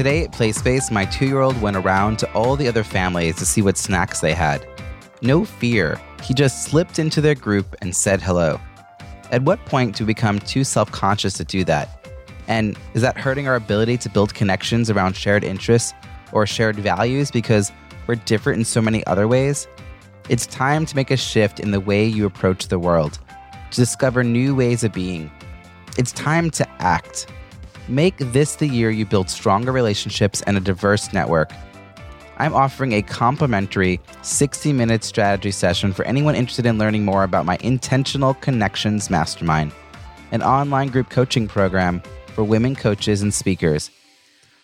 Today at PlaySpace, my two year old went around to all the other families to see what snacks they had. No fear, he just slipped into their group and said hello. At what point do we become too self conscious to do that? And is that hurting our ability to build connections around shared interests or shared values because we're different in so many other ways? It's time to make a shift in the way you approach the world, to discover new ways of being. It's time to act. Make this the year you build stronger relationships and a diverse network. I'm offering a complimentary 60 minute strategy session for anyone interested in learning more about my Intentional Connections Mastermind, an online group coaching program for women coaches and speakers.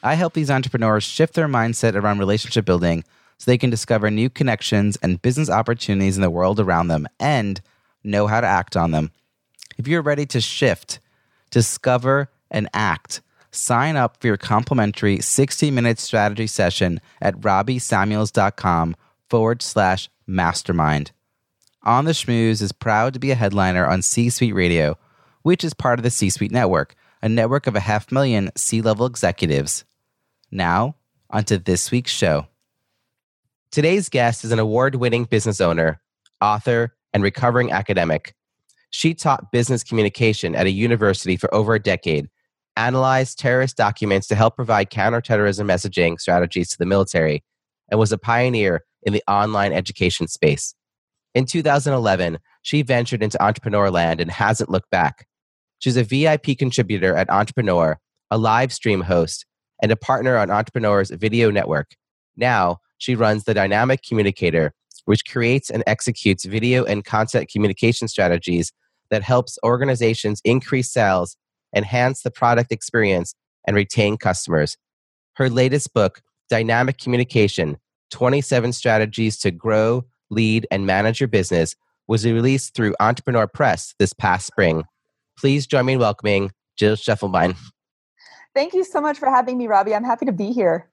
I help these entrepreneurs shift their mindset around relationship building so they can discover new connections and business opportunities in the world around them and know how to act on them. If you're ready to shift, discover, and act, sign up for your complimentary 60 minute strategy session at robbiesamuels.com forward slash mastermind. On the Schmooze is proud to be a headliner on C Suite Radio, which is part of the C Suite Network a network of a half million C level executives. Now, onto this week's show. Today's guest is an award winning business owner, author, and recovering academic. She taught business communication at a university for over a decade, analyzed terrorist documents to help provide counterterrorism messaging strategies to the military, and was a pioneer in the online education space. In 2011, she ventured into entrepreneur land and hasn't looked back. She's a VIP contributor at Entrepreneur, a live stream host, and a partner on Entrepreneur's video network. Now, she runs the Dynamic Communicator, which creates and executes video and content communication strategies that helps organizations increase sales, enhance the product experience, and retain customers. Her latest book, Dynamic Communication 27 Strategies to Grow, Lead, and Manage Your Business, was released through Entrepreneur Press this past spring. Please join me in welcoming Jill Schiefelbein. Thank you so much for having me, Robbie. I'm happy to be here.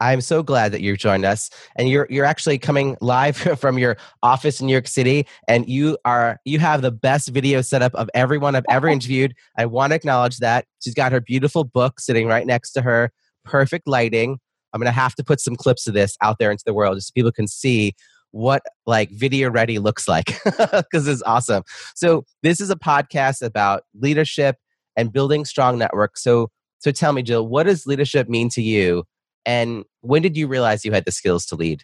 I'm so glad that you've joined us, and you're you're actually coming live from your office in New York City, and you are you have the best video setup of everyone I've ever interviewed. I want to acknowledge that she's got her beautiful book sitting right next to her, perfect lighting. I'm gonna have to put some clips of this out there into the world just so people can see what like video ready looks like because it's awesome. So this is a podcast about leadership and building strong networks. So so tell me, Jill, what does leadership mean to you? And when did you realize you had the skills to lead?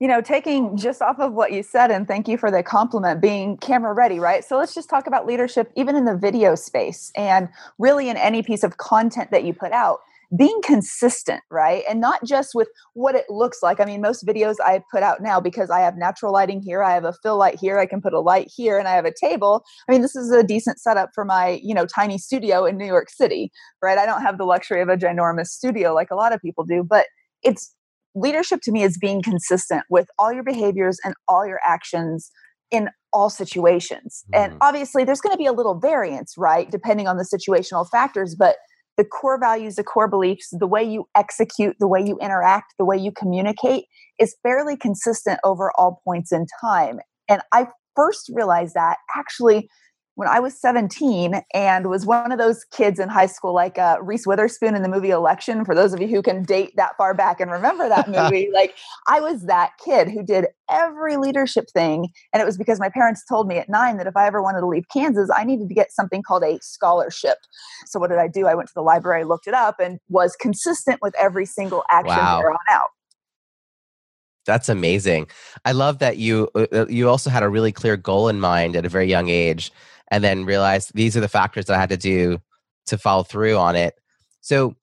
You know, taking just off of what you said, and thank you for the compliment, being camera ready, right? So let's just talk about leadership, even in the video space, and really in any piece of content that you put out being consistent, right? And not just with what it looks like. I mean, most videos I put out now because I have natural lighting here, I have a fill light here, I can put a light here, and I have a table. I mean, this is a decent setup for my, you know, tiny studio in New York City, right? I don't have the luxury of a ginormous studio like a lot of people do, but it's leadership to me is being consistent with all your behaviors and all your actions in all situations. Mm-hmm. And obviously, there's going to be a little variance, right? Depending on the situational factors, but the core values, the core beliefs, the way you execute, the way you interact, the way you communicate is fairly consistent over all points in time. And I first realized that actually when I was 17 and was one of those kids in high school, like uh, Reese Witherspoon in the movie Election. For those of you who can date that far back and remember that movie, like I was that kid who did every leadership thing. And it was because my parents told me at nine that if I ever wanted to leave Kansas, I needed to get something called a scholarship. So what did I do? I went to the library, looked it up, and was consistent with every single action wow. there on out. That's amazing. I love that you uh, uh, you also had a really clear goal in mind at a very young age and then realized these are the factors that I had to do to follow through on it. So,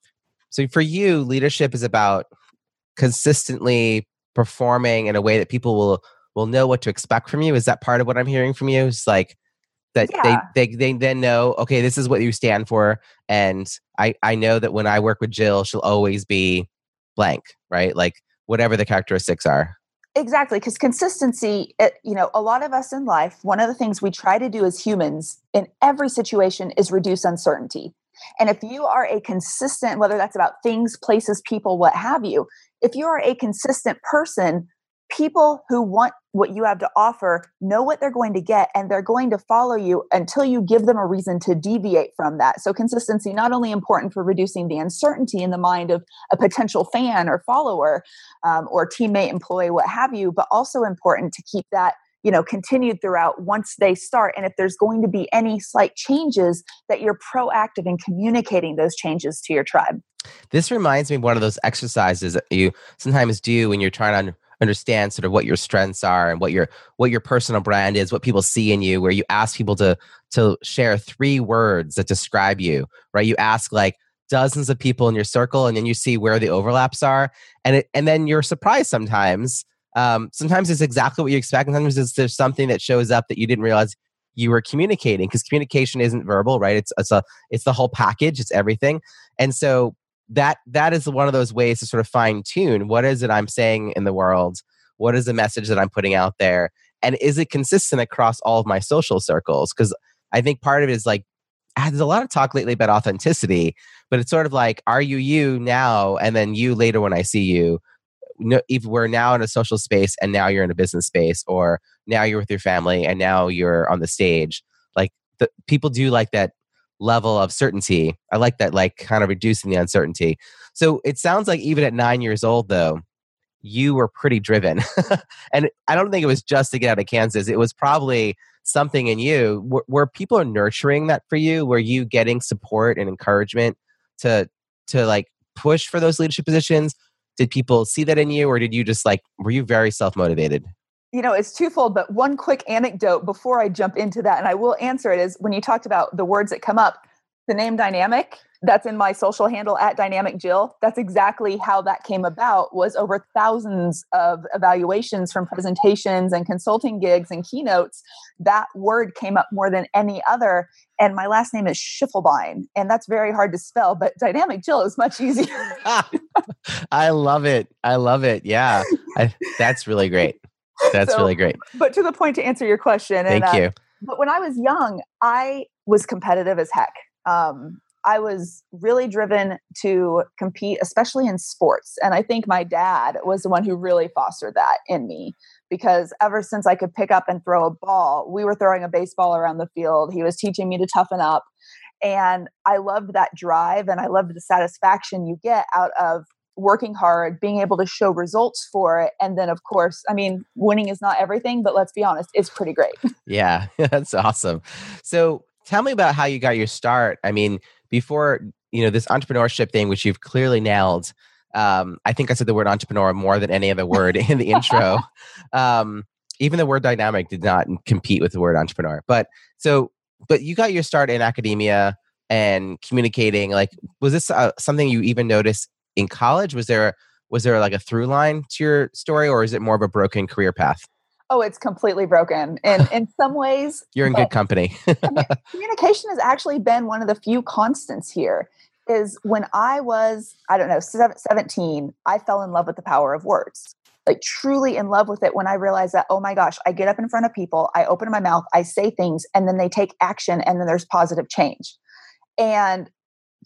so for you, leadership is about consistently performing in a way that people will will know what to expect from you. Is that part of what I'm hearing from you? It's like that yeah. they, they they then know okay this is what you stand for and i i know that when i work with jill she'll always be blank, right? Like whatever the characteristics are. Exactly, because consistency, it, you know, a lot of us in life, one of the things we try to do as humans in every situation is reduce uncertainty. And if you are a consistent, whether that's about things, places, people, what have you, if you are a consistent person, people who want what you have to offer know what they're going to get and they're going to follow you until you give them a reason to deviate from that. So, consistency not only important for reducing the uncertainty in the mind of a potential fan or follower um, or teammate, employee, what have you, but also important to keep that you know continued throughout once they start and if there's going to be any slight changes that you're proactive in communicating those changes to your tribe this reminds me of one of those exercises that you sometimes do when you're trying to understand sort of what your strengths are and what your what your personal brand is what people see in you where you ask people to to share three words that describe you right? You ask like dozens of people in your circle and then you see where the overlaps are and it and then you're surprised sometimes. Um, sometimes it's exactly what you expect and sometimes there's something that shows up that you didn't realize you were communicating because communication isn't verbal right? It's it's a it's the whole package it's everything. And so that that is one of those ways to sort of fine tune what is it i'm saying in the world what is the message that i'm putting out there and is it consistent across all of my social circles? Because i think part of it is like ah, there's a lot of talk lately about authenticity but it's sort of like are you you now and then you later when i see you? No, if we're now in a social space and now you're in a business space or now you're with your family and now you're on the stage like the people do like that level of certainty. I like that, like kind of reducing the uncertainty. So it sounds like even at nine years old, though, you were pretty driven. and I don't think it was just to get out of Kansas. It was probably something in you where, people are nurturing that for you. Were you getting support and encouragement to to like push for those leadership positions? Did people see that in you, or did you just like were you very self motivated? You know it's twofold but one quick anecdote before i jump into that and i will answer it is when you talked about the words that come up the name dynamic that's in my social handle at dynamic jill. That's exactly how that came about was over thousands of evaluations from presentations and consulting gigs and keynotes. That word came up more than any other and my last name is Schiefelbein and that's very hard to spell but dynamic jill is much easier. I love it. I love it. Yeah. I, that's really great that's so, really great. But to the point to answer your question. Thank and, uh, you. But when I was young, I was competitive as heck. Um, I was really driven to compete, especially in sports. And I think my dad was the one who really fostered that in me because ever since I could pick up and throw a ball, we were throwing a baseball around the field. He was teaching me to toughen up. And I loved that drive and I loved the satisfaction you get out of working hard, being able to show results for it. And then, of course, I mean, winning is not everything, but let's be honest, it's pretty great. yeah, that's awesome. So tell me about how you got your start. I mean, before, you know, this entrepreneurship thing, which you've clearly nailed. Um, I think I said the word entrepreneur more than any other word in the intro. Um, even the word dynamic did not compete with the word entrepreneur. But so, but you got your start in academia and communicating. Like, was this uh, something you even noticed in college? Was there was there like a through line to your story, or is it more of a broken career path? Oh, it's completely broken. And in some ways, you're in good company. communication has actually been one of the few constants here. Is when I was, I don't know, 17, I fell in love with the power of words. Like truly in love with it when I realized that, oh my gosh, I get up in front of people, I open my mouth, I say things, and then they take action, and then there's positive change. And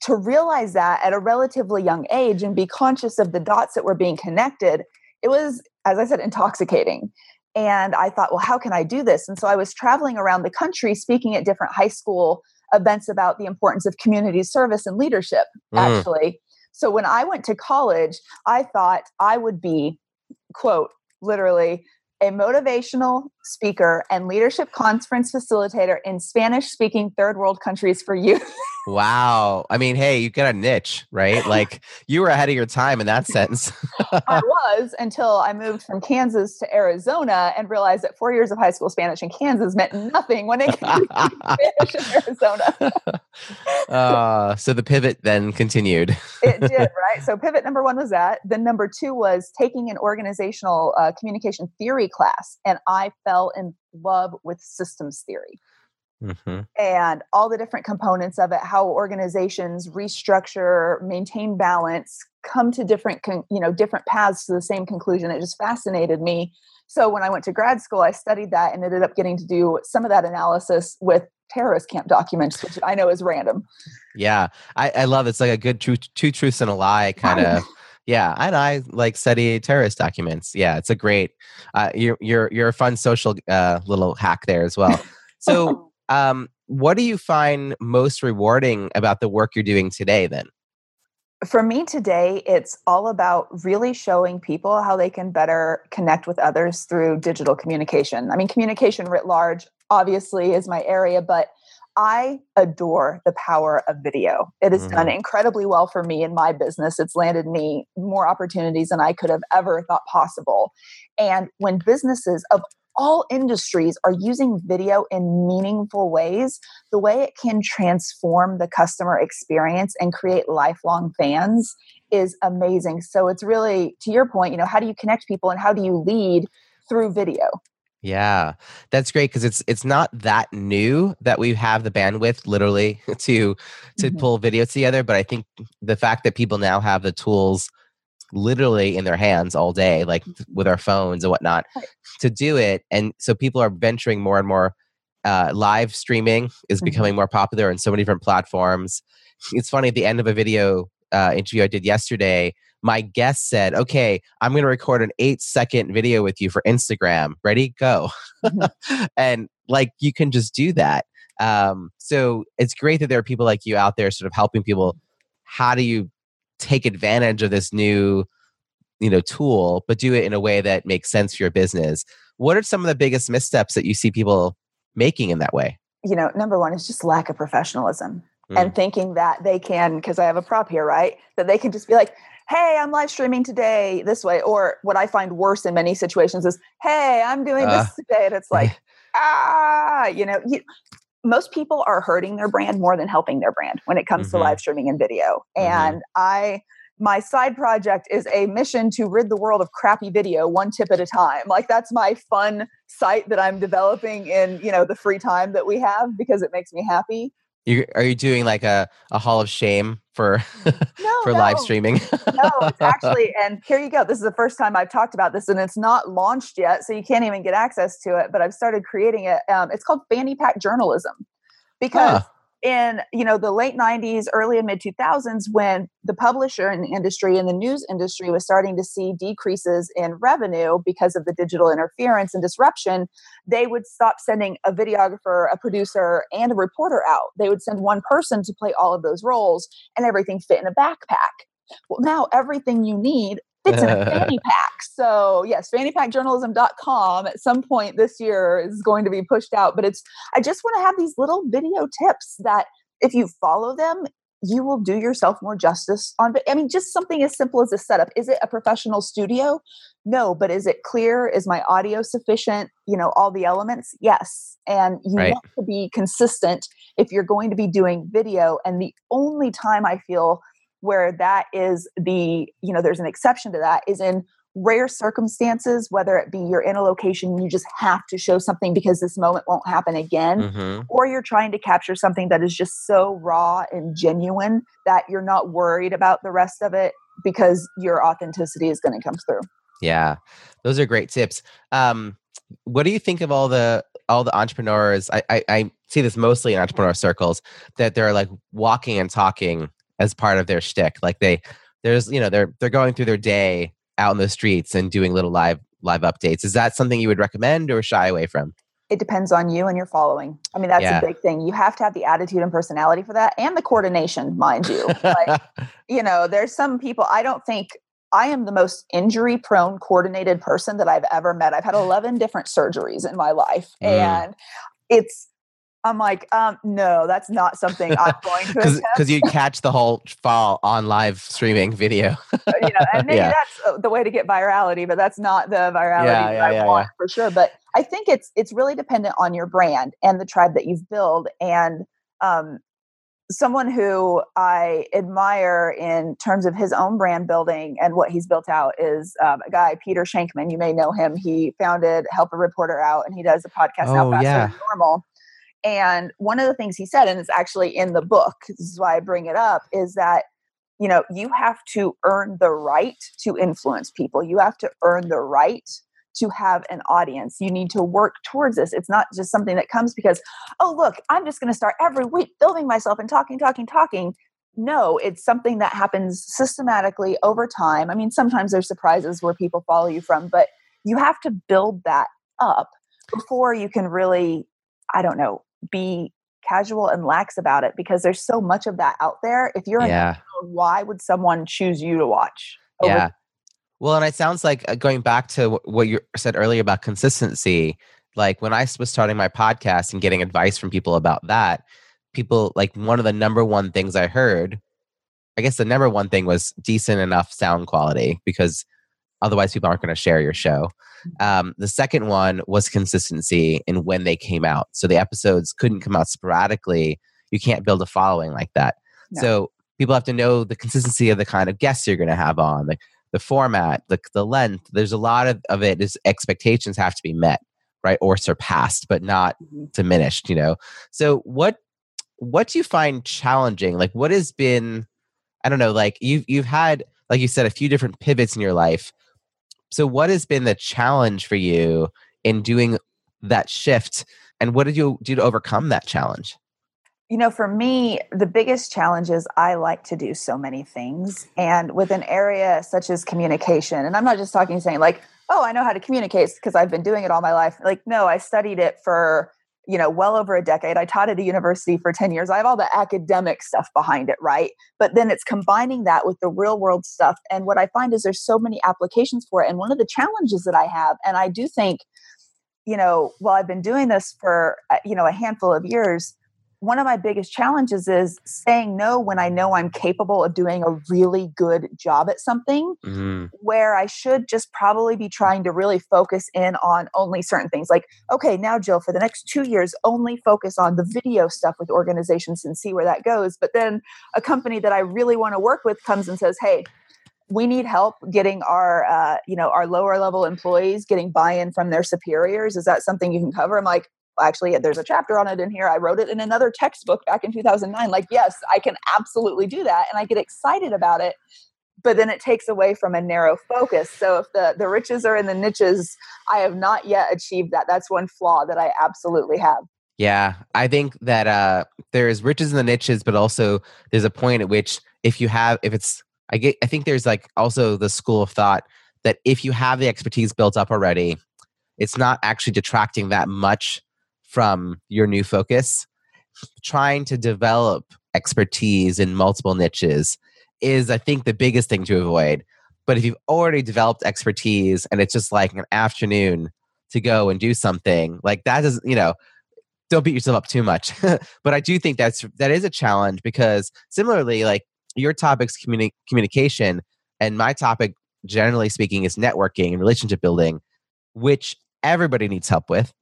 to realize that at a relatively young age and be conscious of the dots that were being connected, it was, as I said, intoxicating. And I thought, well, how can I do this? And so I was traveling around the country speaking at different high school events about the importance of community service and leadership, mm. actually. So when I went to college, I thought I would be, quote, literally a motivational speaker and leadership conference facilitator in Spanish speaking third world countries for youth. wow. I mean, hey, you got a niche, right? Like you were ahead of your time in that sense. I was until I moved from Kansas to Arizona and realized that four years of high school Spanish in Kansas meant nothing when it came to Spanish in Arizona. uh, so the pivot then continued. it did, right? So pivot number one was that. Then number two was taking an organizational uh, communication theory class, and I fell in love with systems theory. Mm-hmm. and all the different components of it, how organizations restructure, maintain balance, come to different, con- you know, different paths to the same conclusion. It just fascinated me. So when I went to grad school, I studied that and ended up getting to do some of that analysis with terrorist camp documents, which I know is random. Yeah, I, I love it. it's like a good two, two truths and a lie kind of. yeah, and I like study terrorist documents. Yeah, it's a great. Uh, you're you're you're a fun social uh, little hack there as well. So, um, what do you find most rewarding about the work you're doing today? Then, for me today, it's all about really showing people how they can better connect with others through digital communication. I mean, communication writ large obviously is my area, but I adore the power of video. It has mm-hmm. done incredibly well for me in my business. It's landed me more opportunities than I could have ever thought possible. And when businesses of all industries are using video in meaningful ways, the way it can transform the customer experience and create lifelong fans is amazing. So it's really, to your point, you know, how do you connect people and how do you lead through video? Yeah, that's great because it's it's not that new that we have the bandwidth literally to to mm-hmm. pull videos together. But I think the fact that people now have the tools literally in their hands all day, like with our phones and whatnot, to do it, and so people are venturing more and more. Uh, live streaming is mm-hmm. becoming more popular on so many different platforms. It's funny at the end of a video uh, interview I did yesterday my guest said, okay, I'm going to record an eight second video with you for Instagram. Ready? Go. Mm-hmm. and like you can just do that. Um, so it's great that there are people like you out there sort of helping people. How do you take advantage of this new you know tool but do it in a way that makes sense for your business what are some of the biggest missteps that you see people making in that way you know number one is just lack of professionalism mm. and thinking that they can because i have a prop here right that they can just be like hey, I'm live streaming today this way. Or what I find worse in many situations is, hey, I'm doing uh, this today. And it's like, ah, you know, you, most people are hurting their brand more than helping their brand when it comes mm-hmm. to live streaming and video. Mm-hmm. And I, my side project is a mission to rid the world of crappy video one tip at a time. Like that's my fun site that I'm developing in, you know, the free time that we have because it makes me happy. You, are you doing like a, a hall of shame for no, for no. live streaming? no, it's actually, and here you go. This is the first time I've talked about this, and it's not launched yet, so you can't even get access to it. But I've started creating it. Um, it's called Fanny Pack Journalism because. Huh in you know the late 90s early and mid 2000s when the publisher and industry and the news industry was starting to see decreases in revenue because of the digital interference and disruption they would stop sending a videographer a producer and a reporter out. They would send one person to play all of those roles and everything fit in a backpack. Well now everything you need fits in a fanny pack. So yes, fannypackjournalism.com at some point this year is going to be pushed out. But it's I just want to have these little video tips that if you follow them, you will do yourself more justice on i mean just something as simple as a setup is it a professional studio no but is it clear is my audio sufficient you know all the elements yes and you right. want to be consistent if you're going to be doing video and the only time i feel where that is the you know there's an exception to that is in rare circumstances whether it be you're in a location you just have to show something because this moment won't happen again mm-hmm. or you're trying to capture something that is just so raw and genuine that you're not worried about the rest of it because your authenticity is going to come through yeah those are great tips um what do you think of all the all the entrepreneurs I, I, I see this mostly in entrepreneur circles that they're like walking and talking as part of their shtick. Like they, there's, you know, they're they're going through their day out in the streets and doing little live live updates. Is that something you would recommend or shy away from? It depends on you and your following. I mean, that's yeah. a big thing. You have to have the attitude and personality for that, and the coordination, mind you. like, you know, there's some people. I don't think I am the most injury prone coordinated person that I've ever met. I've had 11 different surgeries in my life. Mm. And it's I'm like, um, no, that's not something I'm going to because you catch the whole fall on live streaming video. Uh, you know, and maybe yeah. that's uh, the way to get virality, but that's not the virality yeah, yeah, I want for sure. But I think it's it's really dependent on your brand and the tribe that you've built. And um, someone who I admire in terms of his own brand building and what he's built out is um, a guy, Peter Shankman. You may know him. He founded Help a Reporter Out, and he does a podcast oh, now, Faster yeah. Normal And one of the things he said, and it's actually in the book, this is why I bring it up, is that you know you have to earn the right to influence people. You have to earn the right to have an audience. You need to work towards this. It's not just something that comes because, oh, look, I'm just going to start every week filming myself and talking, talking, talking. No, it's something that happens systematically over time. I mean, sometimes there's surprises where people follow you from, but you have to build that up before you can really, I don't know, be casual and lax about it because there's so much of that out there. If you're yeah. why would someone choose you to watch? yeah. Well, and it sounds like uh, going back to what you said earlier about consistency. Like when I was starting my podcast and getting advice from people about that, people like one of the number one things I heard, I guess the number one thing was decent enough sound quality because otherwise people aren't going to share your show. Mm-hmm. Um, the second one was consistency in when they came out. So the episodes couldn't come out sporadically. You can't build a following like that. No. So people have to know the consistency of the kind of guests you're going to have on. Like the format, the, the length. There's a lot of, of it is expectations have to be met, right? Or surpassed, but not mm-hmm. diminished, you know? So what, what do you find challenging? Like what has been, I don't know, like you've, you've had, like you said, a few different pivots in your life. So what has been the challenge for you in doing that shift? And what did you do to overcome that challenge? you know, for me, the biggest challenge is I like to do so many things. And with an area such as communication, and I'm not just talking saying like, oh, I know how to communicate because I've been doing it all my life. Like, no, I studied it for, you know, well over a decade. I taught at a university for 10 years. I have all the academic stuff behind it, right? But then it's combining that with the real world stuff. And what I find is there's so many applications for it. And one of the challenges that I have, and I do think, you know, while I've been doing this for, uh, you know, a handful of years, one of my biggest challenges is saying no when I know I'm capable of doing a really good job at something mm-hmm. where I should just probably be trying to really focus in on only certain things. Like, okay, now, Jill, for the next two years, only focus on the video stuff with organizations and see where that goes. But then a company that I really want to work with comes and says, hey, we need help getting our uh, you know our lower level employees getting buy-in from their superiors is that something you can cover i'm like actually there's a chapter on it in here. I wrote it in another textbook back in 2009 like yes i can absolutely do that and i get excited about it but then it takes away from a narrow focus. So if the the riches are in the niches i have not yet achieved that. That's one flaw that i absolutely have. Yeah i think that uh there's riches in the niches but also there's a point at which if you have if it's i get i think there's like also the school of thought that if you have the expertise built up already it's not actually detracting that much from your new focus, trying to develop expertise in multiple niches is, I think, the biggest thing to avoid. But if you've already developed expertise and it's just like an afternoon to go and do something, like that is, you know, don't beat yourself up too much. but I do think that's that is a challenge because similarly, like your topic's communi- communication, and my topic, generally speaking, is networking and relationship building, which everybody needs help with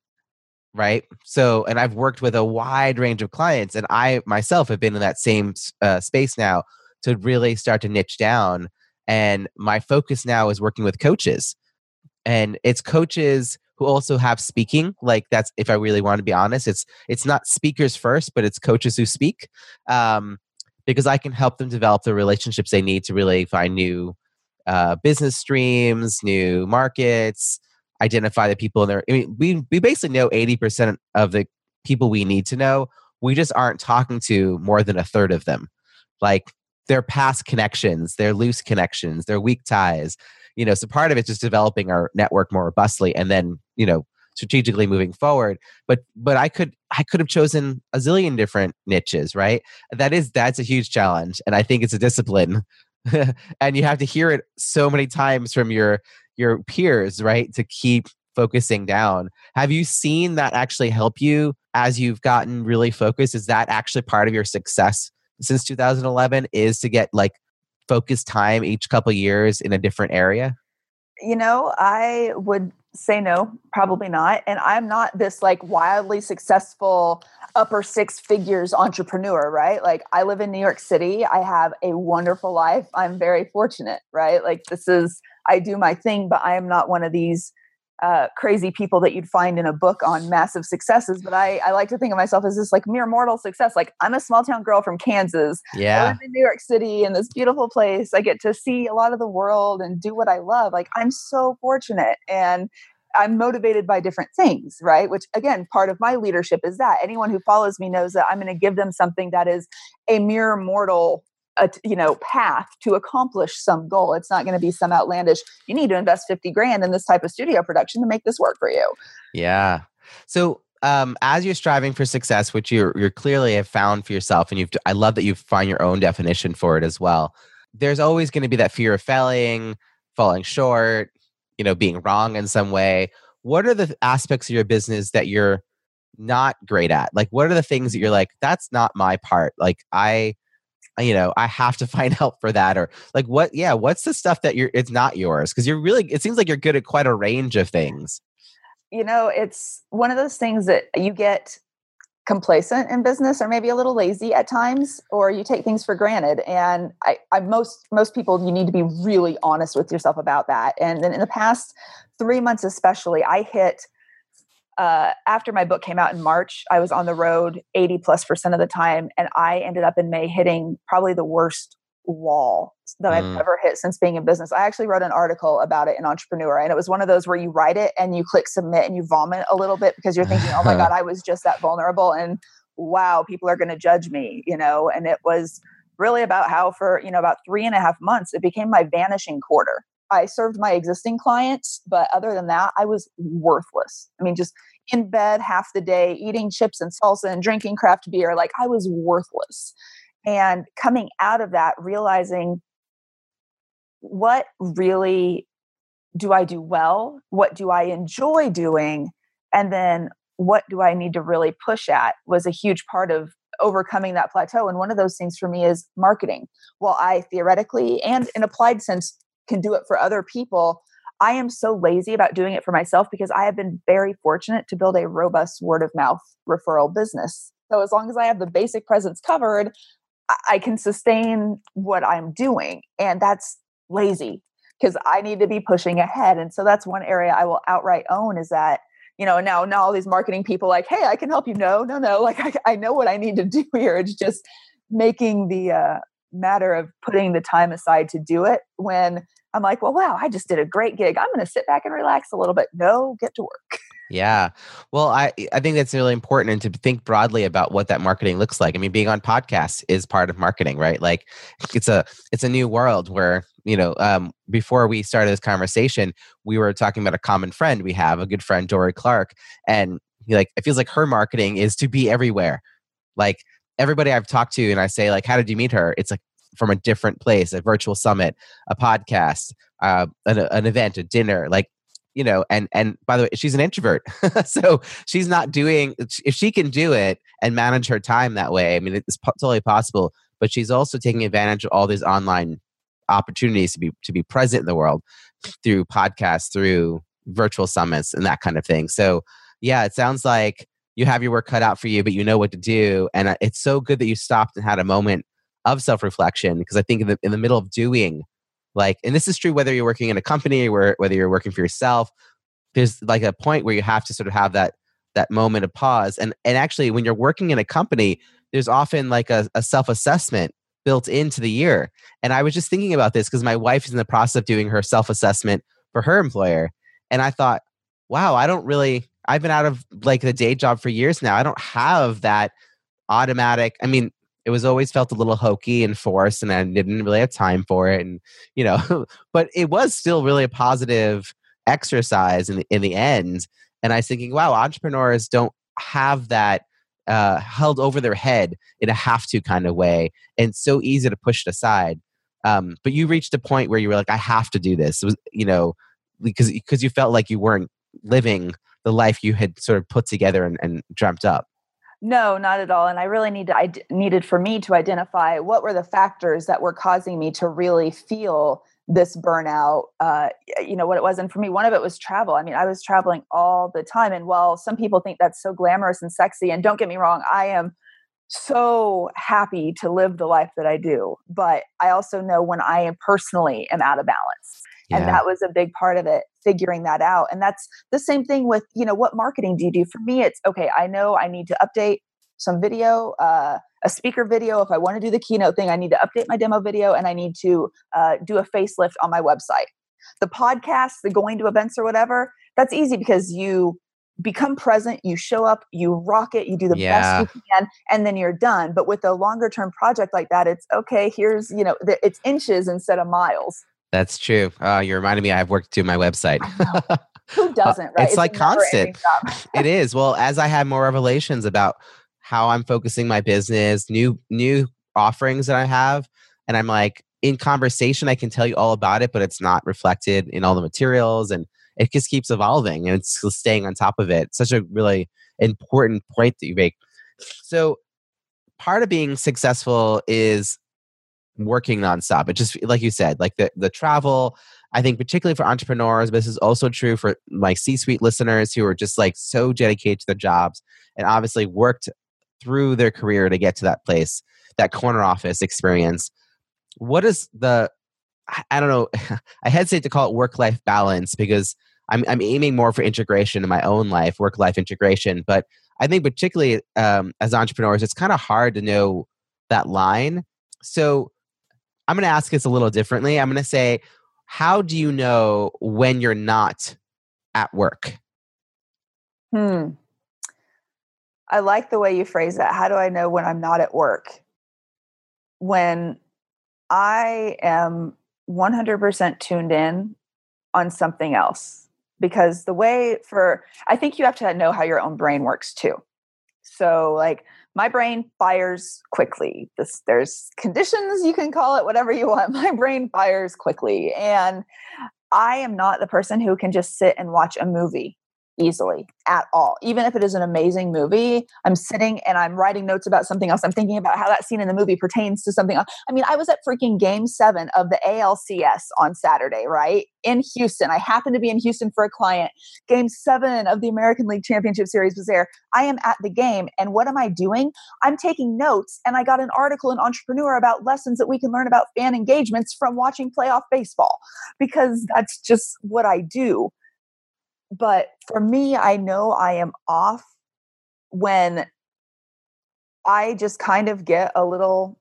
right? So and i've worked with a wide range of clients and i myself have been in that same uh, space now to really start to niche down and my focus now is working with coaches and it's coaches who also have speaking like that's if i really want to be honest it's it's not speakers first but it's coaches who speak um, because i can help them develop the relationships they need to really find new uh, business streams new markets identify the people in there. I mean, we we basically know eighty percent of the people we need to know. We just aren't talking to more than a third of them. Like their past connections, their loose connections, their weak ties. You know, so part of it's just developing our network more robustly, and then you know strategically moving forward but but i could i could have chosen a zillion different niches right that is that's a huge challenge and i think it's a discipline and you have to hear it so many times from your your peers, right? To keep focusing down. Have you seen that actually help you as you've gotten really focused? Is that actually part of your success since 2011 is to get like focused time each couple years in a different area? You know, I would say no, probably not. And I'm not this like wildly successful upper six figures entrepreneur, right? Like I live in New York City. I have a wonderful life. I'm very fortunate, right? Like this is I do my thing, but I am not one of these uh, crazy people that you'd find in a book on massive successes. But I, I like to think of myself as this like mere mortal success. Like I'm a small town girl from Kansas. Yeah. I live in New York City in this beautiful place. I get to see a lot of the world and do what I love. Like I'm so fortunate. And I'm motivated by different things, right? Which again, part of my leadership is that anyone who follows me knows that I'm going to give them something that is a mere mortal a you know path to accomplish some goal. It's not going to be some outlandish you need to invest 50 grand in this type of studio production to make this work for you. Yeah. So um, as you're striving for success which you you clearly have found for yourself and you've i love that you find your own definition for it as well. There's always going to be that fear of failing falling short you know being wrong in some way. What are the aspects of your business that you're not great at? Like what are the things that you're like that's not my part. Like i you know i have to find help for that or like what yeah what's the stuff that you're it's not yours? Because you're really it seems like you're good at quite a range of things. You know it's one of those things that you get complacent in business or maybe a little lazy at times or you take things for granted and I, I most most people you need to be really honest with yourself about that and then in the past three months especially i hit uh, after my book came out in March, I was on the road 80 plus percent of the time. And I ended up in May hitting probably the worst wall that mm. I've ever hit since being in business. I actually wrote an article about it in Entrepreneur. And it was one of those where you write it and you click submit and you vomit a little bit because you're thinking, oh my God, I was just that vulnerable. And wow, people are going to judge me, you know? And it was really about how for, you know, about three and a half months, it became my vanishing quarter. I served my existing clients, but other than that, I was worthless. I mean, just in bed half the day, eating chips and salsa and drinking craft beer. Like I was worthless. And coming out of that, realizing what really do I do well? What do I enjoy doing? And then what do I need to really push at was a huge part of overcoming that plateau. And one of those things for me is marketing. While I theoretically and in applied sense can do it for other people, I am so lazy about doing it for myself because I have been very fortunate to build a robust word of mouth referral business. So as long as I have the basic presence covered, I can sustain what I'm doing. And that's lazy because I need to be pushing ahead. And so that's one area I will outright own is that, you know, now now all these marketing people like, hey, I can help you. No, no, no. Like I, I know what I need to do here. It's just making the uh, matter of putting the time aside to do it when I'm like, well, wow, I just did a great gig. I'm going to sit back and relax a little bit. No, get to work. Yeah. Well, I I think that's really important and to think broadly about what that marketing looks like. I mean, being on podcasts is part of marketing, right? Like it's a it's a new world where, you know, um, before we started this conversation, we were talking about a common friend we have, a good friend, Dorie Clark, and like it feels like her marketing is to be everywhere. Like everybody I've talked to and I say like, how did you meet her? It's like from a different place, a virtual summit, a podcast, uh, an, an event, a dinner, like you know and and by the way she's an introvert. So she's not doing if she can do it and manage her time that way i mean it's totally possible but she's also taking advantage of all these online opportunities to be to be present in the world through podcasts through virtual summits and that kind of thing. So yeah it sounds like you have your work cut out for you but you know what to do and uh, it's so good that you stopped and had a moment of self reflection because I think in the, in the middle of doing, like, and this is true whether you're working in a company or whether you're working for yourself, there's like a point where you have to sort of have that that moment of pause. And and actually, when you're working in a company, there's often like a, a self assessment built into the year. And I was just thinking about this because my wife is in the process of doing her self assessment for her employer, and I thought, wow, I don't really. I've been out of like the day job for years now. I don't have that automatic. I mean, it was always felt a little hokey and forced and i didn't really have time for it and you know but it was still really a positive exercise in the, in the end and i was thinking wow entrepreneurs don't have that uh, held over their head in a have to kind of way and so easy to push it aside. Um, but you reached a point where you were like i have to do this. Was you know because because you felt like you weren't living the life you had sort of put together and, and dreamt up no, not at all. And I really need to, I needed for me to identify what were the factors that were causing me to really feel this burnout. Uh, you know what it was, and for me, one of it was travel. I mean, I was traveling all the time, and while some people think that's so glamorous and sexy, and don't get me wrong, I am so happy to live the life that I do. But I also know when I personally am out of balance. And that was a big part of it figuring that out and that's the same thing with you know what marketing do you do? For me it's okay i know i need to update some video uh, a speaker video. If i want to do the keynote thing i need to update my demo video and i need to uh, do a facelift on my website. The podcast the going to events or whatever that's easy because you become present you show up you rock it you do the Yeah. best you can and then you're done. But with a longer term project like that it's okay here's you know it's inches instead of miles That's true. Uh, you reminded me. I've worked to my website. who doesn't right Uh, it's like constant. it is. Well, as I have more revelations about how I'm focusing my business, new new offerings that I have, and I'm like in conversation, I can tell you all about it, but it's not reflected in all the materials, and it just keeps evolving, and it's staying on top of it. Such a really important point that you make. So, part of being successful is working nonstop. It just like you said, like the the travel. I think particularly for entrepreneurs, but this is also true for my C-suite listeners who are just like so dedicated to their jobs and obviously worked through their career to get to that place, that corner office experience. What is the I- don't know, I hesitate to call it work-life balance because I'm I'm aiming more for integration in my own life, work-life integration. But I think particularly um, as entrepreneurs, it's kind of hard to know that line. So I'm going to ask this a little differently. I'm going to say, how do you know when you're not at work? Hmm. I like the way you phrase that. How do I know when I'm not at work? When I am 100% tuned in on something else. Because the way for, I think you have to know how your own brain works too. So, like, my brain fires quickly. This, there's conditions, you can call it whatever you want. My brain fires quickly. And I am not the person who can just sit and watch a movie easily at all. Even if it is an amazing movie, I'm sitting and I'm writing notes about something else. I'm thinking about how that scene in the movie pertains to something else. I mean, I was at freaking game seven of the ALCS on Saturday, right? In Houston. I happened to be in Houston for a client. Game seven of the American League Championship Series was there. I am at the game. And what am I doing? I'm taking notes. And I got an article in Entrepreneur about lessons that we can learn about fan engagements from watching playoff baseball because that's just what I do but for me i know i am off when i just kind of get a little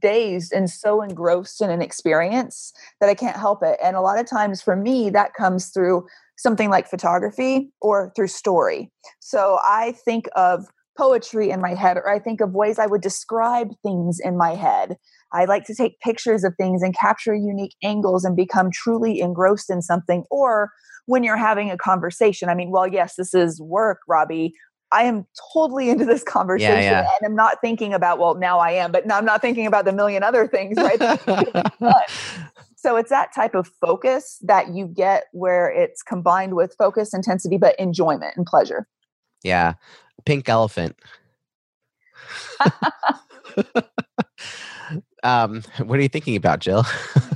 dazed and so engrossed in an experience that i can't help it and a lot of times for me that comes through something like photography or through story. So i think of poetry in my head or i think of ways i would describe things in my head I like to take pictures of things and capture unique angles and become truly engrossed in something. Or when you're having a conversation, I mean, well, yes, this is work, Robbie. I am totally into this conversation yeah. and I'm not thinking about, well, now I am, but now I'm not thinking about the million other things, right? so it's that type of focus that you get where it's combined with focus, intensity, but enjoyment and pleasure. Yeah. Pink elephant. um, what are you thinking about, Jill?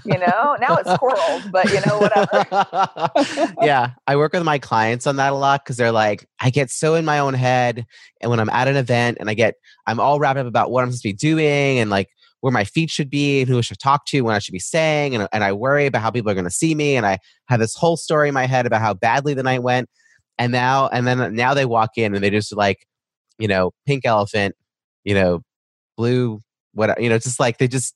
You know, now it's squirrels, but you know, whatever. yeah, I work with my clients on that a lot because they're like, I get so in my own head, and when I'm at an event and I get, I'm all wrapped up about what I'm supposed to be doing and like where my feet should be and who I should talk to, when I should be saying, and, and I worry about how people are going to see me, and I have this whole story in my head about how badly the night went, and now, and then now they walk in and they just like, you know, pink elephant, you know, blue, what you know, just like they just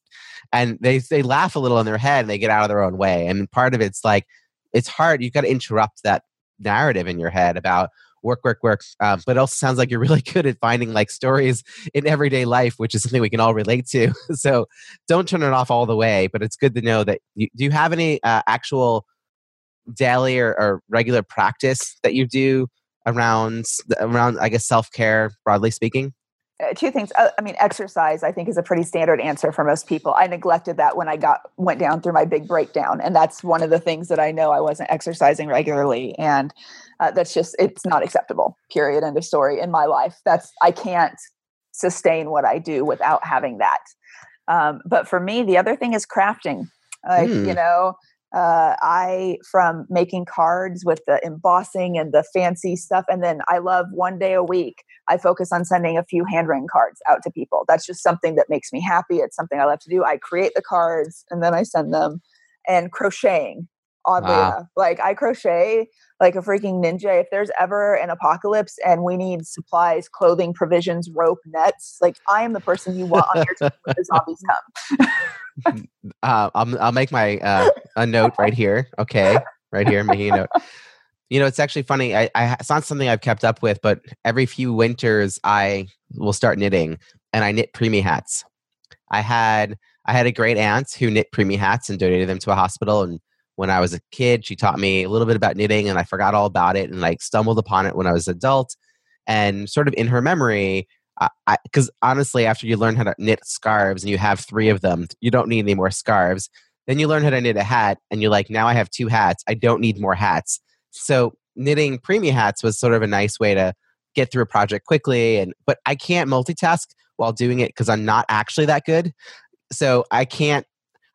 and they they laugh a little in their head and they get out of their own way. And part of it's like it's hard. You've got to interrupt that narrative in your head about work, work, work. Um, but it also sounds like you're really good at finding like stories in everyday life, which is something we can all relate to. so don't turn it off all the way. But it's good to know that. You, do you have any uh, actual daily or, or regular practice that you do around around I guess self care broadly speaking? Uh, two things uh, i mean exercise i think is a pretty standard answer for most people. I neglected that when i got went down through my big breakdown and that's one of the things that i know i wasn't exercising regularly and uh, that's just it's not acceptable period end of story in my life. That's i can't sustain what i do without having that. Um, but for me the other thing is crafting. Like Hmm. you know uh, I from making cards with the embossing and the fancy stuff, and then I love one day a week. I focus on sending a few handwritten cards out to people. That's just something that makes me happy. It's something I love to do. I create the cards and then I send them. and crocheting oddly Wow. enough. Like I crochet like a freaking ninja. If there's ever an apocalypse and we need supplies, clothing, provisions, rope, nets, like I am the person you want on your team when the zombies come. uh, I'll, I'll make my uh, a note right here. Okay, right here, making a note. You know, it's actually funny. I, I it's not something I've kept up with, but every few winters I will start knitting, and I knit preemie hats. I had I had a great aunt who knit preemie hats and donated them to a hospital. And when I was a kid, she taught me a little bit about knitting, and I forgot all about it, and like stumbled upon it when I was an adult. And sort of in her memory, because honestly, after you learn how to knit scarves and you have three of them, you don't need any more scarves. Then you learn how to knit a hat, and you're like, now I have two hats. I don't need more hats. So knitting preemie hats was sort of a nice way to get through a project quickly. And but I can't multitask while doing it because I'm not actually that good. So I can't.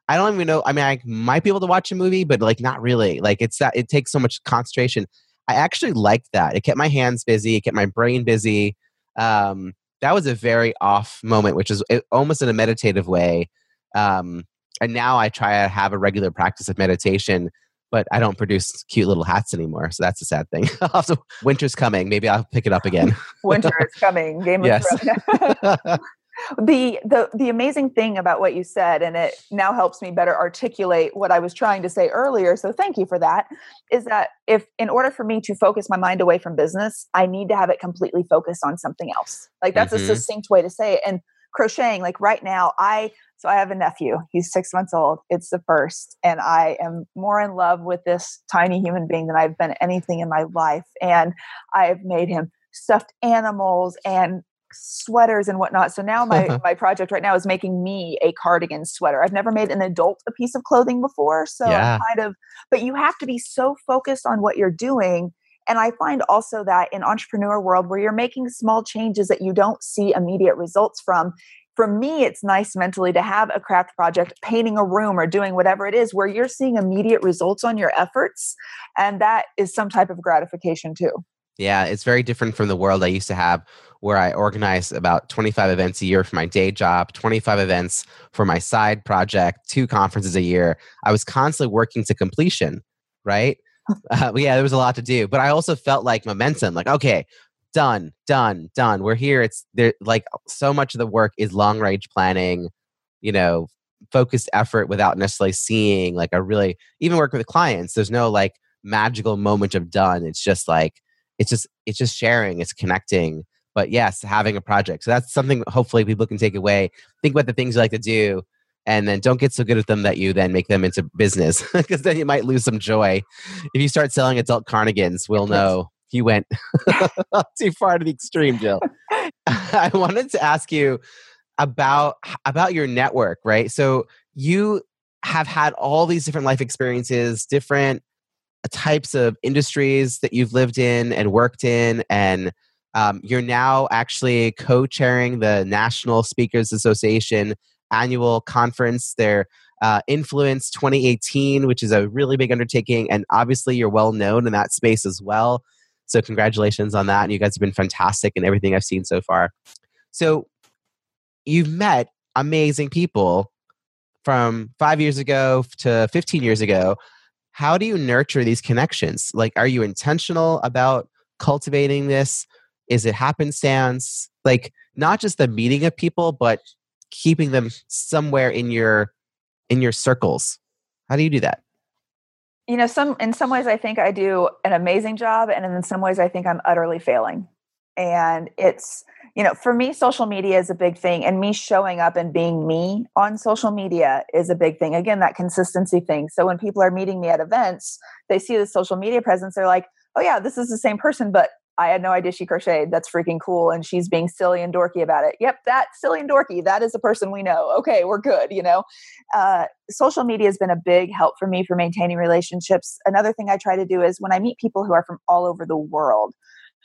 I don't even know. I mean, I might be able to watch a movie, but like not really. Like it's that it takes so much concentration. I actually liked that. It kept my hands busy. It kept my brain busy. Um, that was a very off moment, which is almost in a meditative way. Um, and now I try to have a regular practice of meditation, but I don't produce cute little hats anymore. So that's a sad thing. also, winter's coming. Maybe I'll pick it up again. Winter is coming. Game of Yes. Thrones. the the the amazing thing about what you said and it now helps me better articulate what i was trying to say earlier so thank you for that is that if in order for me to focus my mind away from business i need to have it completely focused on something else like that's Mhm. a succinct way to say it and crocheting like right now i so i have a nephew he's six months old it's the first and i am more in love with this tiny human being than i've been anything in my life and i've made him stuffed animals and sweaters and whatnot. So now my my project right now is making me a cardigan sweater. I've never made an adult a piece of clothing before, so Yeah. Kind of. But you have to be so focused on what you're doing. And I find also that in entrepreneur world where you're making small changes that you don't see immediate results from. For me, it's nice mentally to have a craft project, painting a room or doing whatever it is, where you're seeing immediate results on your efforts. And that is some type of gratification too. Yeah, it's very different from the world I used to have where I organized about 25 events a year for my day job, 25 events for my side project, two conferences a year. I was constantly working to completion, right? Uh, yeah, there was a lot to do, but I also felt like momentum, like, okay, done, done, done. We're here. It's there, like so much of the work is long range planning, you know, focused effort without necessarily seeing like a really, even work with clients, there's no like magical moment of done. It's just like, it's just it's just sharing it's connecting but yes having a project so that's something hopefully people can take away think about the things you like to do and then don't get so good at them that you then make them into business because then you might lose some joy if you start selling adult carnigans we'll know you went too far to the extreme jill. I wanted to ask you about about your network right? So you have had all these different life experiences different types of industries that you've lived in and worked in and um, you're now actually co-chairing the national speakers association annual conference their uh, influence 2018 which is a really big undertaking and obviously you're well known in that space as well so congratulations on that and you guys have been fantastic in everything i've seen so far. So you've met amazing people from five years ago to 15 years ago. How do you nurture these connections? Like are you intentional about cultivating this? Is it happenstance? Like not just the meeting of people but keeping them somewhere in your in your circles. How do you do that you know some in some ways i think i do an amazing job and in some ways i think i'm utterly failing. And it's you know for me social media is a big thing and me showing up and being me on social media is a big thing. Again that consistency thing. So when people are meeting me at events they see the social media presence they're like oh yeah this is the same person but I had no idea she crocheted. That's freaking cool. And she's being silly and dorky about it. Yep, that silly and dorky. That is the person we know. Okay, we're good. You know, uh, social media has been a big help for me for maintaining relationships. Another thing I try to do is when I meet people who are from all over the world,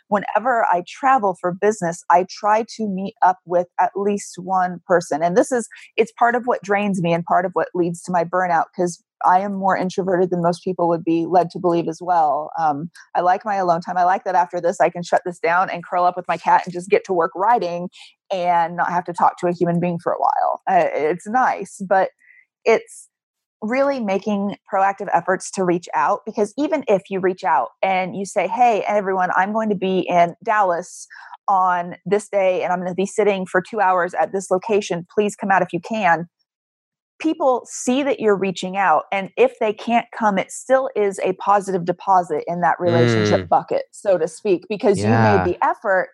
whenever I travel for business, I try to meet up with at least one person. And this is, it's part of what drains me and part of what leads to my burnout because I am more introverted than most people would be led to believe as well. Um, I like my alone time. I like that after this, I can shut this down and curl up with my cat and just get to work writing and not have to talk to a human being for a while. Uh, it's nice, but it's really making proactive efforts to reach out because even if you reach out and you say, Hey, everyone, I'm going to be in Dallas on this day and I'm going to be sitting for two hours at this location, please come out if you can. People see that you're reaching out, and if they can't come, it still is a positive deposit in that relationship mm. bucket, so to speak, because yeah. you made the effort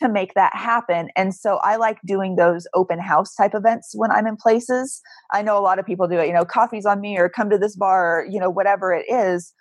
to make that happen. And so I like doing those open house type events when I'm in places. I know a lot of people do it, you know, coffee's on me or come to this bar, or, you know, whatever it is.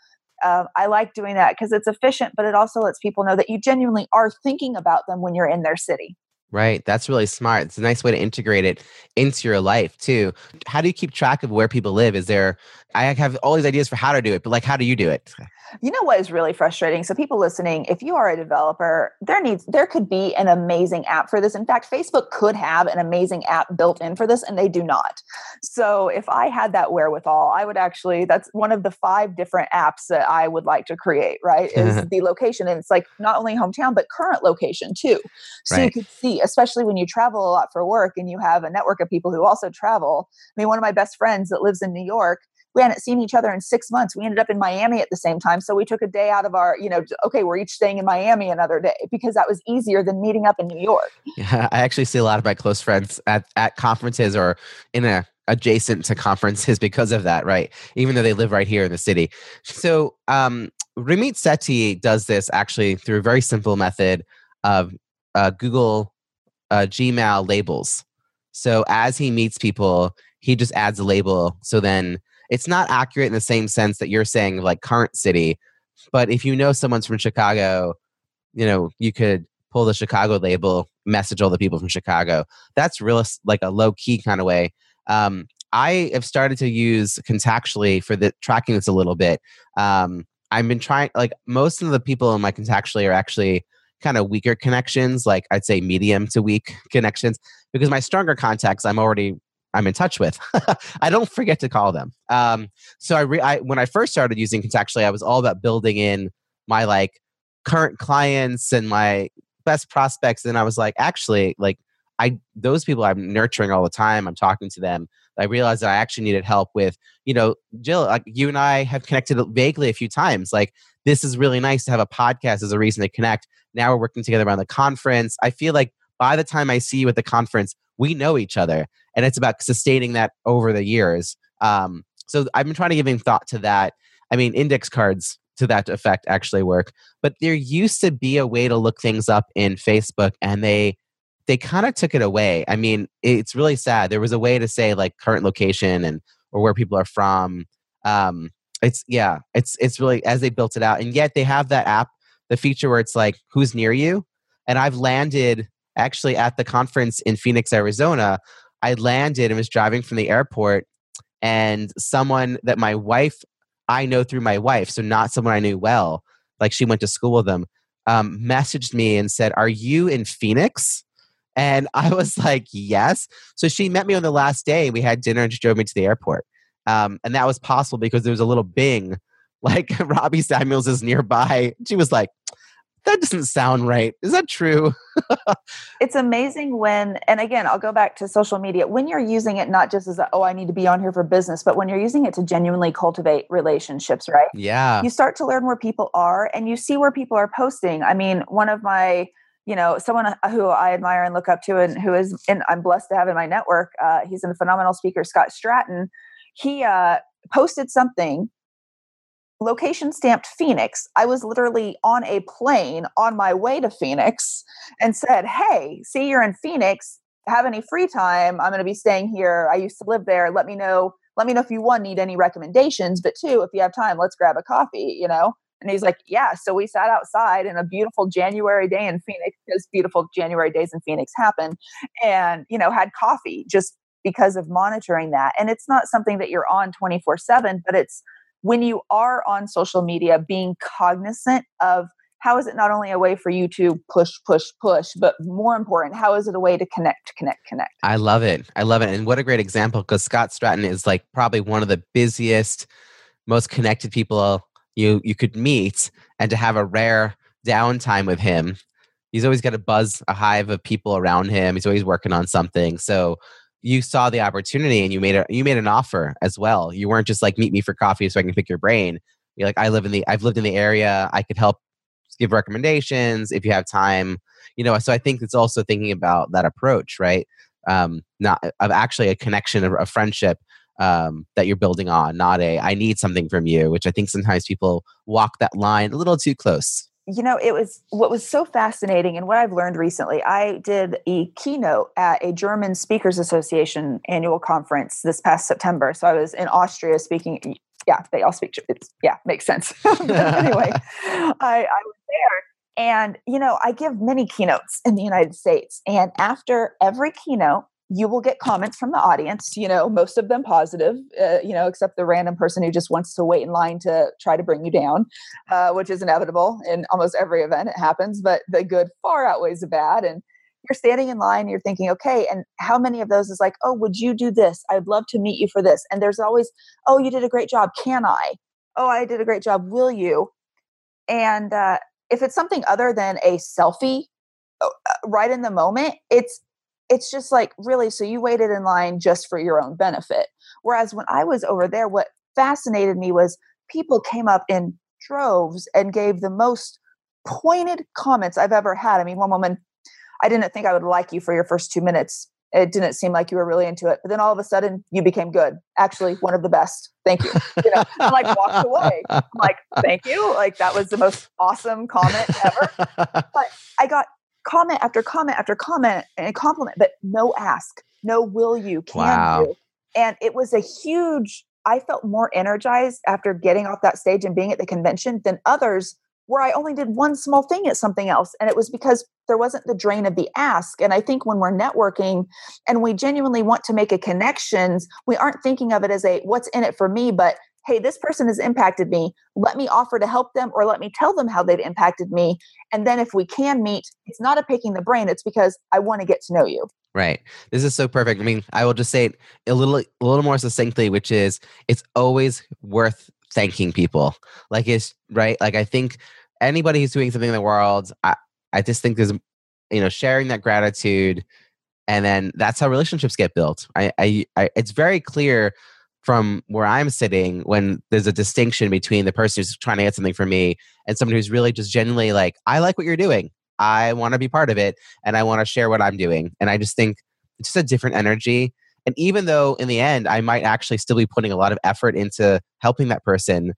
Uh, I like doing that because it's efficient, but it also lets people know that you genuinely are thinking about them when you're in their city. Right. That's really smart. It's a nice way to integrate it into your life too. How do you keep track of where people live? Is there, I have all these ideas for how to do it, but like, how do you do it? You know what is really frustrating? So people listening, if you are a developer, there needs there could be an amazing app for this. In fact, Facebook could have an amazing app built in for this and they do not. So if I had that wherewithal, I would actually that's one of the five different apps that I would like to create, right? Is the location and it's like not only hometown but current location too. So right. you could see especially when you travel a lot for work and you have a network of people who also travel. I mean, one of my best friends that lives in New York we hadn't seen each other in six months. We ended up in Miami at the same time. So we took a day out of our, you know, okay, we're each staying in Miami another day because that was easier than meeting up in New York. Yeah, I actually see a lot of my close friends at, at conferences or in a adjacent to conferences because of that, right? Even though they live right here in the city. So um, Sethi does this actually through a very simple method of uh, Google uh, Gmail labels. So as he meets people, he just adds a label. So then it's not accurate in the same sense that you're saying like current city but if you know someone's from chicago you know you could pull the chicago label message all the people from chicago that's real like a low key kind of way um, i have started to use contactually for the tracking this a little bit um, i've been trying like most of the people in my contactually are actually kind of weaker connections like i'd say medium to weak connections because my stronger contacts i'm already I'm in touch with. I don't forget to call them. Um, so I, re- I, when I first started using Contactually, I was all about building in my like current clients and my best prospects. And I was like, actually, like I those people I'm nurturing all the time. I'm talking to them. I realized that I actually needed help with, you know, Jill. Like you and I have connected vaguely a few times. Like this is really nice to have a podcast as a reason to connect. Now we're working together around the conference. I feel like by the time I see you at the conference, we know each other and it's about sustaining that over the years um, so i've been trying to give him thought to that i mean index cards to that effect actually work but there used to be a way to look things up in facebook and they they kind of took it away. I mean it's really sad. There was a way to say like current location and or where people are from. Um it's yeah it's it's really as they built it out and yet they have that app the feature where it's like who's near you? And i've landed actually at the conference in Phoenix, Arizona, I landed and was driving from the airport, and someone that my wife, I know through my wife, so not someone I knew well, like she went to school with them, um, messaged me and said, Are you in Phoenix? And I was like, Yes. So she met me on the last day. We had dinner and she drove me to the airport. Um, and that was possible because there was a little bing, like Robbie Samuels is nearby. She was like, that doesn't sound right. Is that true? it's amazing when, and again, I'll go back to social media, when you're using it not just as a, oh, I need to be on here for business, but when you're using it to genuinely cultivate relationships, right? Yeah. You start to learn where people are and you see where people are posting. I mean, one of my, you know, someone uh, who I admire and look up to and who is, and I'm blessed to have in my network, uh, he's a phenomenal speaker, Scott Stratten. He uh, posted something location stamped Phoenix. I was literally on a plane on my way to Phoenix and said, Hey, see, you're in Phoenix. Have any free time? I'm going to be staying here. I used to live there. Let me know. Let me know if you one need any recommendations, but two, if you have time, let's grab a coffee, you know? And he's like, Yeah. So we sat outside in a beautiful January day in Phoenix because beautiful January days in Phoenix happen and, you know, had coffee just because of monitoring that. And it's not something that you're on 24 7, but it's when you are on social media, being cognizant of how is it not only a way for you to push, push, push, but more important, how is it a way to connect, connect, connect? I love it. I love it. And what a great example because Scott Stratten is like probably one of the busiest, most connected people you you could meet, and to have a rare downtime with him. He's always got a buzz, a hive of people around him. He's always working on something. So you saw the opportunity and you made a you made an offer as well. You weren't just like meet me for coffee so I can pick your brain. You're like I live in the I've lived in the area. I could help give recommendations if you have time. You know, so I think it's also thinking about that approach, right? Um, not of actually a connection, a, a friendship um, that you're building on, not a I need something from you, which I think sometimes people walk that line a little too close. You know it was what was so fascinating and what i've learned recently i did a keynote at a german speakers association annual conference this past september. So i was in austria speaking yeah they all speak it's yeah makes sense. Anyway I, I was there. And you know i give many keynotes in the united states. And after every keynote you will get comments from the audience you know most of them positive uh, you know except the random person who just wants to wait in line to try to bring you down uh, which is inevitable in almost every event it happens but the good far outweighs the bad and you're standing in line you're thinking okay and how many of those is like oh would you do this? I'd love to meet you for this and there's always oh you did a great job. Can i? Oh i did a great job. Will you and uh, if it's something other than a selfie uh, right in the moment it's it's just like really so you waited in line just for your own benefit. Whereas when i was over there what fascinated me was people came up in droves and gave the most pointed comments i've ever had. I mean one woman i didn't think i would like you for your first two minutes. It didn't seem like you were really into it. But then all of a sudden you became good. Actually one of the best. Thank you. You know and like walked away. I'm like thank you. Like that was the most awesome comment ever. But i got comment after comment after comment and compliment, but no ask, no will you, can wow. you. And it was a huge, I felt more energized after getting off that stage and being at the convention than others where I only did one small thing at something else. And it was because there wasn't the drain of the ask. And I think when we're networking and we genuinely want to make a connections, we aren't thinking of it as a what's in it for me, but hey, this person has impacted me. Let me offer to help them or let me tell them how they've impacted me. And then if we can meet, it's not a picking the brain, it's because I want to get to know you. Right. This is so perfect. I mean, I will just say it a little a little more succinctly, which is it's always worth thanking people. Like it's right. Like I think anybody who's doing something in the world, I, I just think there's you know, sharing that gratitude and then that's how relationships get built. I, I, I it's very clear from where I'm sitting when there's a distinction between the person who's trying to get something from me and someone who's really just genuinely like, I like what you're doing. I want to be part of it and I want to share what I'm doing. And I just think it's just a different energy. And even though in the end, I might actually still be putting a lot of effort into helping that person,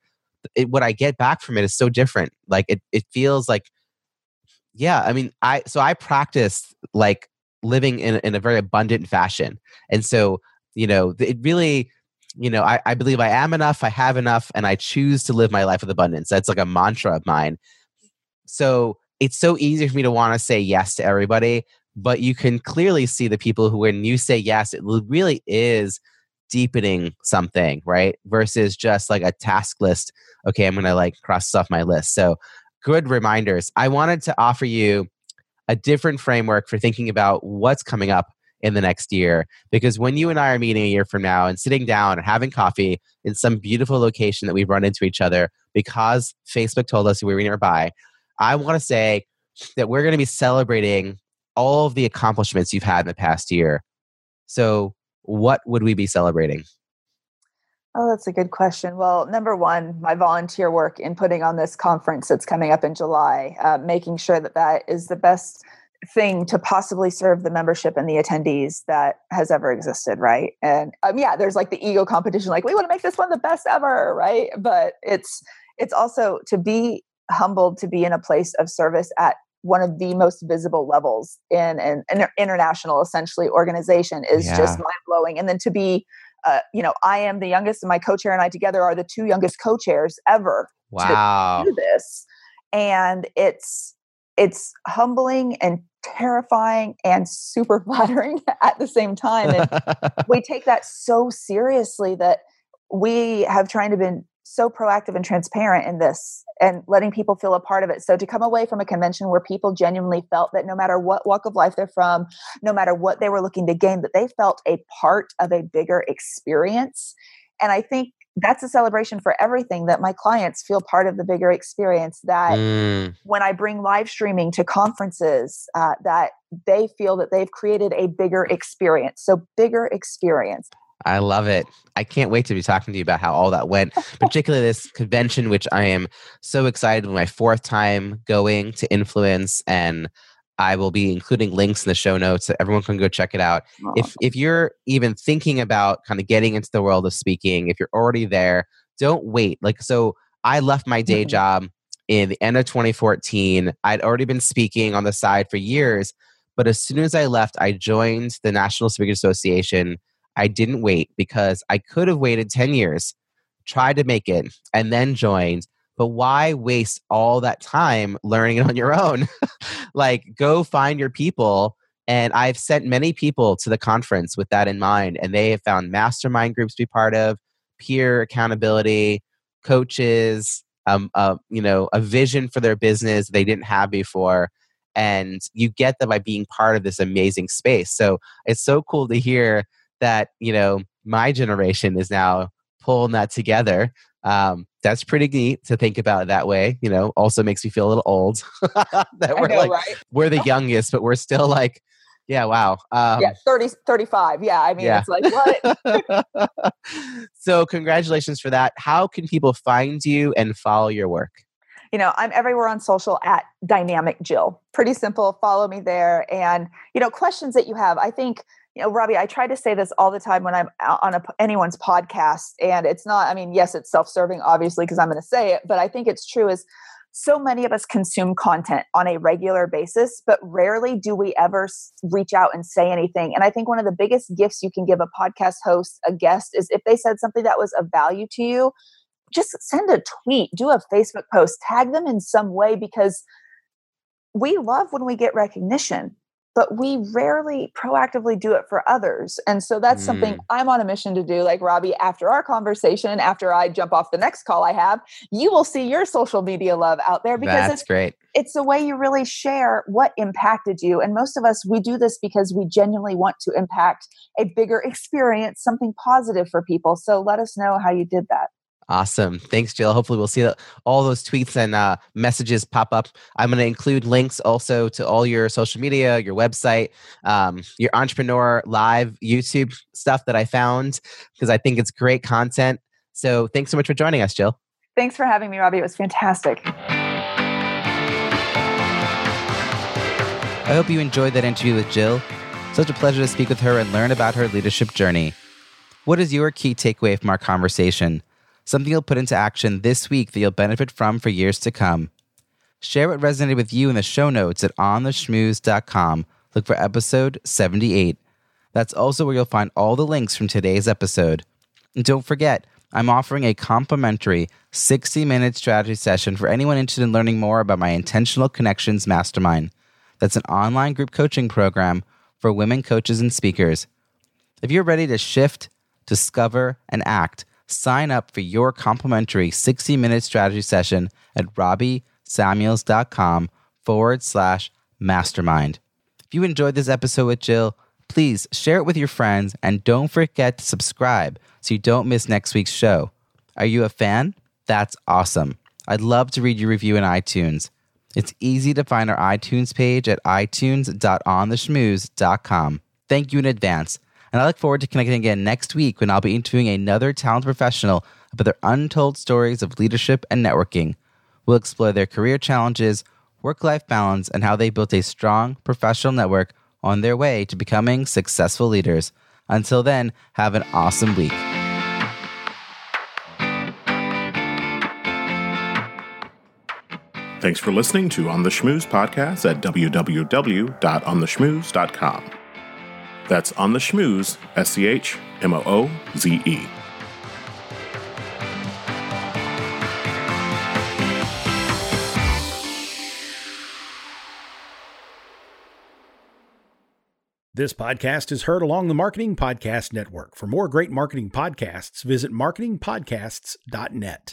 it, what I get back from it is so different. Like it, it feels like, yeah, I mean, I, so I practice like living in, in a very abundant fashion. And so, you know, it really, you know, I, I believe I am enough, I have enough, and I choose to live my life with abundance. That's like a mantra of mine. So it's so easy for me to want to say yes to everybody, but you can clearly see the people who, when you say yes, it really is deepening something, right? Versus just like a task list. Okay, I'm going to like cross this off my list. So good reminders. I wanted to offer you a different framework for thinking about what's coming up in the next year. Because when you and I are meeting a year from now and sitting down and having coffee in some beautiful location that we've run into each other because Facebook told us we were nearby, I want to say that we're going to be celebrating all of the accomplishments you've had in the past year. So, what would we be celebrating? Oh, that's a good question. Well, number one, my volunteer work in putting on this conference that's coming up in July, uh, making sure that that is the best thing to possibly serve the membership and the attendees that has ever existed right and um, yeah there's like the ego competition like we want to make this one the best ever right but it's it's also to be humbled to be in a place of service at one of the most visible levels in an, an international essentially organization is yeah. just mind-blowing and then to be uh, you know i am the youngest and my co-chair and i together are the two youngest co-chairs ever wow. to do this and it's it's humbling and terrifying and super flattering at the same time. And we take that so seriously that we have tried to been so proactive and transparent in this and letting people feel a part of it. So to come away from a convention where people genuinely felt that no matter what walk of life they're from, no matter what they were looking to gain, that they felt a part of a bigger experience. And I think that's a celebration for everything that my clients feel part of the bigger experience that Mm, when i bring live streaming to conferences uh, that they feel that they've created a bigger experience so bigger experience I love it. I can't wait to be talking to you about how all that went, particularly this convention, which I am so excited. My fourth time going to Influence, and I will be including links in the show notes so everyone can go check it out. If if you're even thinking about kind of getting into the world of speaking, if you're already there, don't wait. Like so, I left my day Mhm. job in the end of 2014. I'd already been speaking on the side for years, but as soon as I left, I joined the National Speakers Association. I didn't wait because I could have waited 10 years, tried to make it, and then joined. But why waste all that time learning it on your own? like, go find your people. And I've sent many people to the conference with that in mind, and they have found mastermind groups to be part of, peer accountability, coaches, um, uh, you know, a vision for their business they didn't have before. And you get that by being part of this amazing space. So it's so cool to hear that you know my generation is now pulling that together um, that's pretty neat to think about it that way you know also makes me feel a little old that we're know, like right? we're the youngest but we're still like yeah wow um, yeah 30 35 yeah i mean yeah. it's like what so congratulations for that how can people find you and follow your work you know i'm everywhere on social at dynamic jill pretty simple follow me there and you know questions that you have i think you know robbie i try to say this all the time when i'm on a, anyone's podcast and it's not i mean yes it's self-serving obviously because i'm going to say it but i think it's true is so many of us consume content on a regular basis but rarely do we ever reach out and say anything and i think one of the biggest gifts you can give a podcast host a guest is if they said something that was of value to you just send a tweet, do a Facebook post, tag them in some way because we love when we get recognition, but we rarely proactively do it for others. And so that's something Mm. I'm on a mission to do. Like Robbie, after our conversation, after I jump off the next call I have, you will see your social media love out there because that's it's great it's the way you really share what impacted you. And most of us, we do this because we genuinely want to impact a bigger experience, something positive for people. So let us know how you did that. Awesome. Thanks, Jill. Hopefully, we'll see that- all those tweets and uh, messages pop up. I'm going to include links also to all your social media, your website, um, your entrepreneur live YouTube stuff that I found because I think it's great content. So, thanks so much for joining us, Jill. Thanks for having me, Robbie. It was fantastic. I hope you enjoyed that interview with Jill. Such a pleasure to speak with her and learn about her leadership journey. What is your key takeaway from our conversation? Something you'll put into action this week that you'll benefit from for years to come. Share what resonated with you in the show notes at ontheschmooze.com. Look for episode 78. That's also where you'll find all the links from today's episode. And don't forget, I'm offering a complimentary 60 minute strategy session for anyone interested in learning more about my Intentional Connections Mastermind. That's an online group coaching program for women coaches and speakers. If you're ready to shift, discover, and act, sign up for your complimentary 60 minute strategy session at robbiesamuels.com forward slash mastermind. If you enjoyed this episode with Jill, please share it with your friends and don't forget to subscribe so you don't miss next week's show. Are you a fan? That's awesome. I'd love to read your review in iTunes. It's easy to find our iTunes page at itunes.ontheschmooze.com. Thank you in advance. And I look forward to connecting again next week when I'll be interviewing another talented professional about their untold stories of leadership and networking. We'll explore their career challenges, work life balance, and how they built a strong professional network on their way to becoming successful leaders. Until then, have an awesome week. Thanks for listening to On the Schmooze podcast at www.ontheschmooze.com. That's On the Schmooze, S C H M O O Z E. This podcast is heard along the Marketing Podcast Network. For more great marketing podcasts, visit marketingpodcasts.net.